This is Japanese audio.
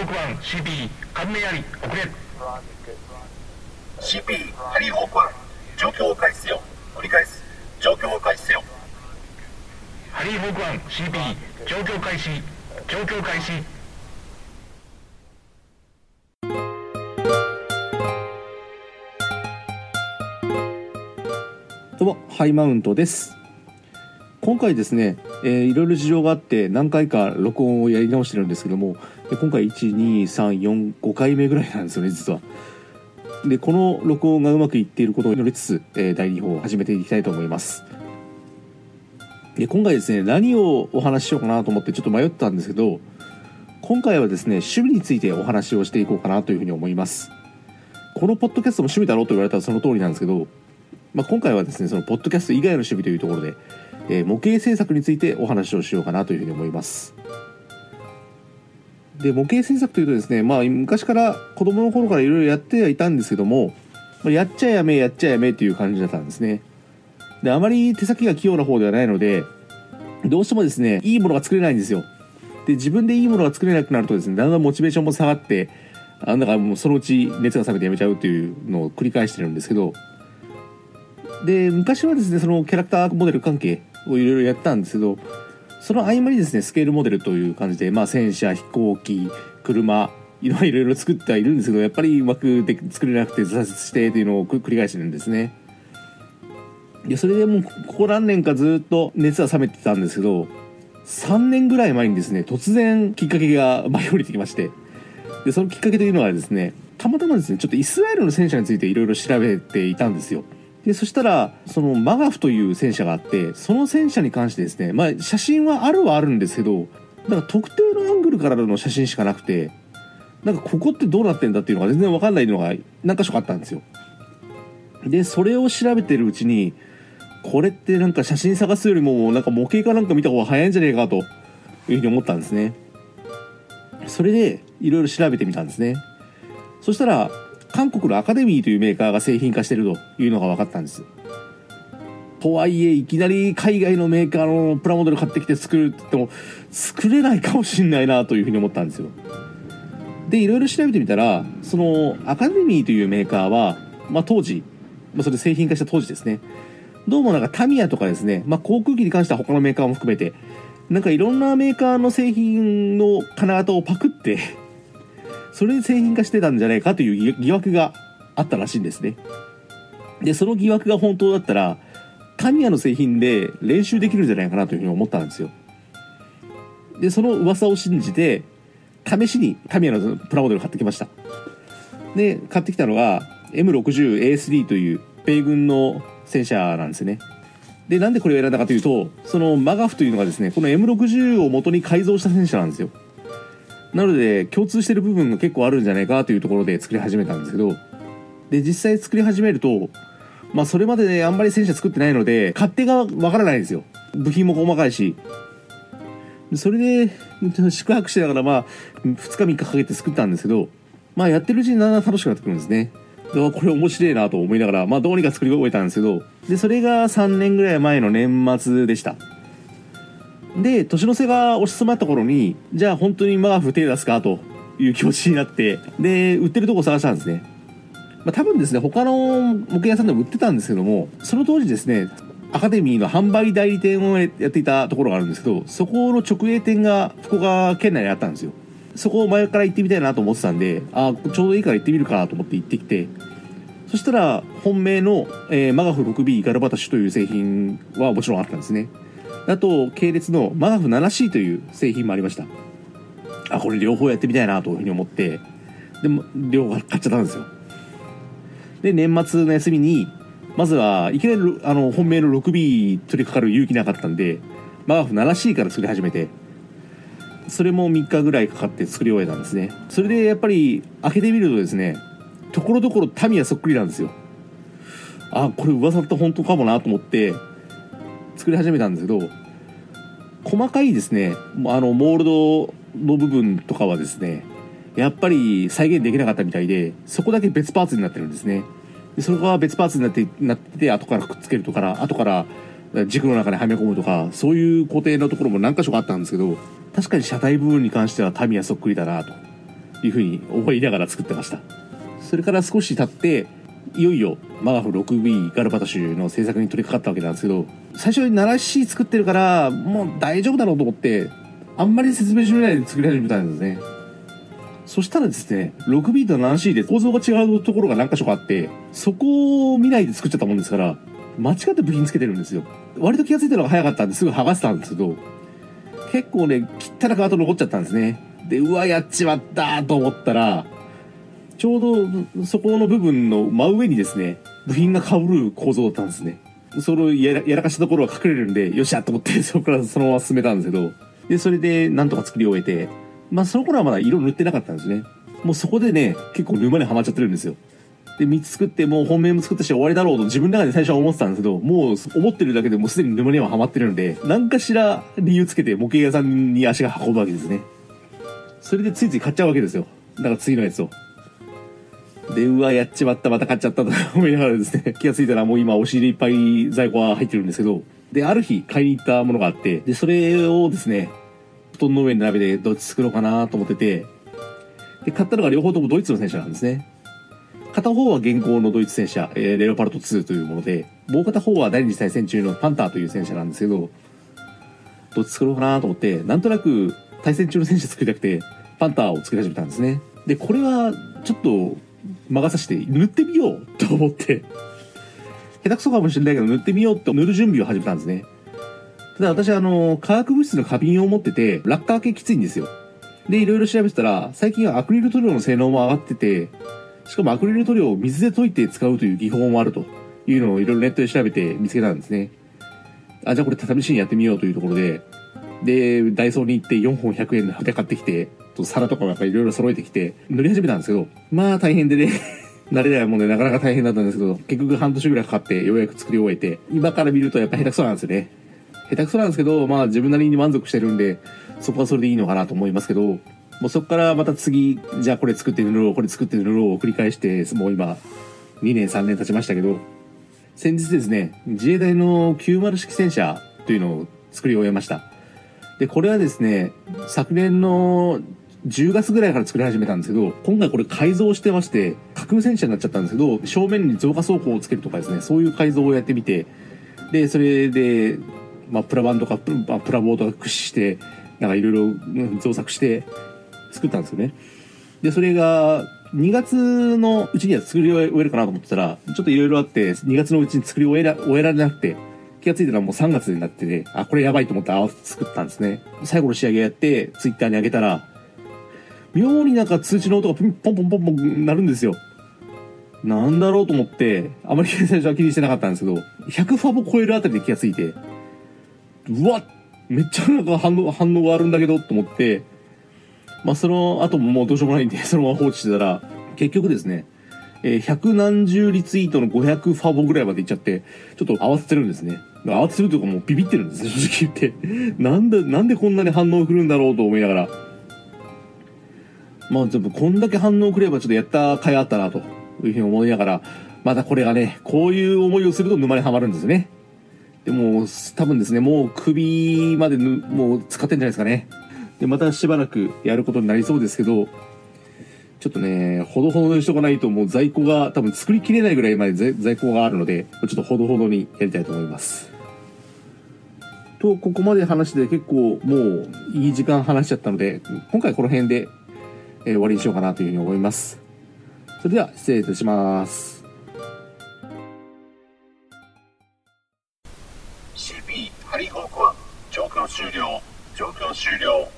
ホーク1 CP 感銘あり遅れ CP ハリーホーク1状況を開始せよ。繰り返す。状況を開始せよ。ハリーホーク1 CP 状況開始状況開始どうもハイマウントです今回ですね、えーいろいろ事情があって何回か録音をやり直してるんですけども今回12345回目ぐらいなんですよね実は。でこの録音がうまくいっていることを祈りつつ、えー第2報を始めていきたいと思います。で今回ですね何をお話ししようかなと思ってちょっと迷ったんですけど今回はですね趣味についてお話をしていこうかなというふうに思います。このポッドキャストも趣味だろうと言われたらその通りなんですけどまあ、今回はですねそのポッドキャスト以外の趣味というところで、えー模型制作についてお話をしようかなというふうに思います。で模型制作というとですね、まあ、昔から子供の頃からいろいろやってはいたんですけども、まあやっちゃやめやっちゃやめっていう感じだったんですね。であまり手先が器用な方ではないのでどうしてもですねいいものが作れないんですよ。で自分でいいものが作れなくなるとですねだんだんモチベーションも下がってあんだからもうそのうち熱が冷めてやめちゃうっていうのを繰り返してるんですけど。で昔はですねそのキャラクターモデル関係をいろいろやったんですけどその合間にですねスケールモデルという感じで、まあ、戦車飛行機車いろいろ作ってはいるんですけどやっぱりうまくで作れなくて挫折してというのを繰り返してるんですね。でそれでもうここ何年かずっと熱は冷めてたんですけど3年ぐらい前にですね突然きっかけが舞い降りてきましてでそのきっかけというのはですねたまたまですねちょっとイスラエルの戦車についていろいろ調べていたんですよ。でそしたらそのマガフという戦車があってその戦車に関してですねまあ写真はあるはあるんですけどなんか特定のアングルからの写真しかなくてなんかここってどうなってんだっていうのが全然わかんないのが何箇所かあったんですよ。でそれを調べてるうちにこれってなんか写真探すよりもなんか模型かなんか見た方が早いんじゃねえかというふうに思ったんですね。それでいろいろ調べてみたんですね。そしたら韓国のアカデミーというメーカーが製品化してるというのが分かったんです。とはいえいきなり海外のメーカーのプラモデル買ってきて作るって言っても作れないかもしんないなというふうに思ったんですよ。でいろいろ調べてみたらそのアカデミーというメーカーは、まあ、当時、まあ、それ製品化した当時ですね。どうもなんかタミヤとかですね、まあ、航空機に関しては他のメーカーも含めてなんかいろんなメーカーの製品の金型をパクってそれで製品化してたんじゃないかという疑惑があったらしいんですね。でその疑惑が本当だったらタミヤの製品で練習できるんじゃないかなというふうに思ったんですよ。でその噂を信じて試しにタミヤのプラモデル買ってきました。で買ってきたのが M60A3 という米軍の戦車なんですね。でなんでこれを選んだかというとそのマガフというのがですねこの M60 を元に改造した戦車なんですよ。なので共通してる部分が結構あるんじゃないかというところで作り始めたんですけどで実際作り始めるとまあそれまでねあんまり戦車作ってないので勝手がわからないんですよ。部品も細かいし。それで宿泊しながらまあ2日3日かけて作ったんですけどまあやってるうちにだんだん楽しくなってくるんですね。でこれ面白いなと思いながらまあどうにか作り終えたんですけどでそれが3年ぐらい前の年末でした。で年の瀬が押し詰まった頃にじゃあ本当にマガフ手出すかという気持ちになってで売ってるとこ探したんですね、まあ、多分ですね他の模型屋さんでも売ってたんですけどもその当時ですねアカデミーの販売代理店をやっていたところがあるんですけどそこの直営店が福岡県内にあったんですよ。そこを前から行ってみたいなと思ってたんであちょうどいいから行ってみるかなと思って行ってきてそしたら本命の、えーマガフ 6B ガルバタシュという製品はもちろんあったんですね。あと系列のマガフ 7C という製品もありました。あこれ両方やってみたいなというふうに思ってでも両方買っちゃったんですよ。で年末の休みにまずはいきなりあの本命の 6B 取り掛かる勇気なかったんでマガフ 7C から作り始めてそれも3日ぐらいかかって作り終えたんですね。それでやっぱり開けてみるとですねところどころタミヤそっくりなんですよ。あこれ噂って本当かもなと思って作り始めたんですけど細かいですね。あのモールドの部分とかはですねやっぱり再現できなかったみたいでそこだけ別パーツになってるんですね。でそれが別パーツになってなって後からくっつけるとか後から軸の中にはめ込むとかそういう固定のところも何箇所かあったんですけど確かに車体部分に関してはタミヤそっくりだなというふうに思いながら作ってました。それから少し経っていよいよマガフ 6B ガルバタ州の制作に取り掛かったわけなんですけど最初に 7C 作ってるからもう大丈夫だろうと思ってあんまり説明しないで作り始めたんですね。そしたらですね 6B と 7C で構造が違うところが何箇所かあってそこを見ないで作っちゃったもんですから間違って部品つけてるんですよ。割と気が付いたのが早かったんですぐ剥がせたんですけど結構ね汚く跡残っちゃったんですね。でうわやっちまったと思ったらちょうどそこの部分の真上にですね、部品が被る構造だったんですね。そのやらやらかしたところは隠れるんで、よっしゃと思って そこからそのまま進めたんですけど、で、それでなんとか作り終えて、まあその頃はまだ色塗ってなかったんですね。もうそこでね、結構沼にはまっちゃってるんですよ。で、3つ作ってもう本命も作ったし終わりだろうと自分の中で最初は思ってたんですけど、もう思ってるだけでもうすでに沼にははまってるので、何かしら理由つけて模型屋さんに足が運ぶわけですね。それでついつい買っちゃうわけですよ。だから次のやつを。で、うわ、やっちまった、また買っちゃった。と思いながらですね、気がついたらもう今、押し入れいっぱい在庫が入ってるんですけど、で、ある日買いに行ったものがあって、で、それをですね、布団の上に並べてどっち作ろうかなと思ってて、で、買ったのが両方ともドイツの戦車なんですね。片方は現行のドイツ戦車、えーレオパルト2というもので、もう片方は第二次大戦中のパンターという戦車なんですけど、どっち作ろうかなと思って、なんとなく対戦中の戦車作りたくて、パンターを作り始めたんですね。で、これはちょっと魔が差して塗ってみようと思って、下手くそかもしれないけど塗ってみようって塗る準備を始めたんですね。ただ私あの、化学物質の花瓶を持ってて、落下系きついんですよ。で、いろいろ調べてたら、最近はアクリル塗料の性能も上がってて、しかもアクリル塗料を水で溶いて使うという技法もあるというのをいろいろネットで調べて見つけたんですね。あ、じゃあこれ試しにやってみようというところで、で、ダイソーに行って4本100円で買ってきて、と皿とかなんかいろいろ揃えてきて、塗り始めたんですけど、まあ大変でね、慣れないもんでなかなか大変だったんですけど、結局半年ぐらいかかってようやく作り終えて、今から見るとやっぱ下手くそなんですよね。下手くそなんですけど、まあ自分なりに満足してるんで、そこはそれでいいのかなと思いますけど、もうそこからまた次、じゃあこれ作って塗ろう、これ作って塗ろうを繰り返して、もう今、2年3年経ちましたけど、先日ですね、自衛隊の90式戦車というのを作り終えました。で、これはですね、昨年の10月ぐらいから作り始めたんですけど、今回これ改造してまして、架空戦車になっちゃったんですけど、正面に増加装甲をつけるとかですね、そういう改造をやってみて、で、それで、まあ、プラ板とかプ,、まあ、プラボーとか駆使して、なんかいろいろうん造作して作ったんですよね。で、それが、2月のうちには作り終えるかなと思ってたら、ちょっといろいろあって、2月のうちに作り終えら終えられなくて、気がついたらもう3月になってて、あ、これやばいと思って合わせて作ったんですね。最後の仕上げやって、ツイッターに上げたら、妙になんか通知の音がポンポンポンポンポンなるんですよ。なんだろうと思って、あまり最初は気にしてなかったんですけど、100ファボ超えるあたりで気がついて、うわめっちゃなんか反応、反応があるんだけどと思って、まあその後ももうどうしようもないんで、そのまま放置してたら、結局ですね、えー百何十リツイートの500ファボぐらいまでいっちゃって、ちょっと慌ててるんですね。慌ててるというかもうビビってるんですね、正直言って。なんで、なんでこんなに反応を振るんだろうと思いながら。まあ、でもこんだけ反応くればちょっとやった甲斐あったなというふうに思いながら、またこれがね、こういう思いをすると沼にはまるんですね。でも、多分ですね、もう首までぬ、もう使ってんじゃないですかね。で、またしばらくやることになりそうですけど、ちょっとね、ほどほどにしとかないともう在庫が多分作りきれないぐらいまで在庫があるので、ちょっとほどほどにやりたいと思います。と、ここまで話して結構もういい時間話しちゃったので、今回この辺で、えー終わりにしようかなというふうに思います。それでは失礼いたします。CP ハリー・ホークは状況終了状況終了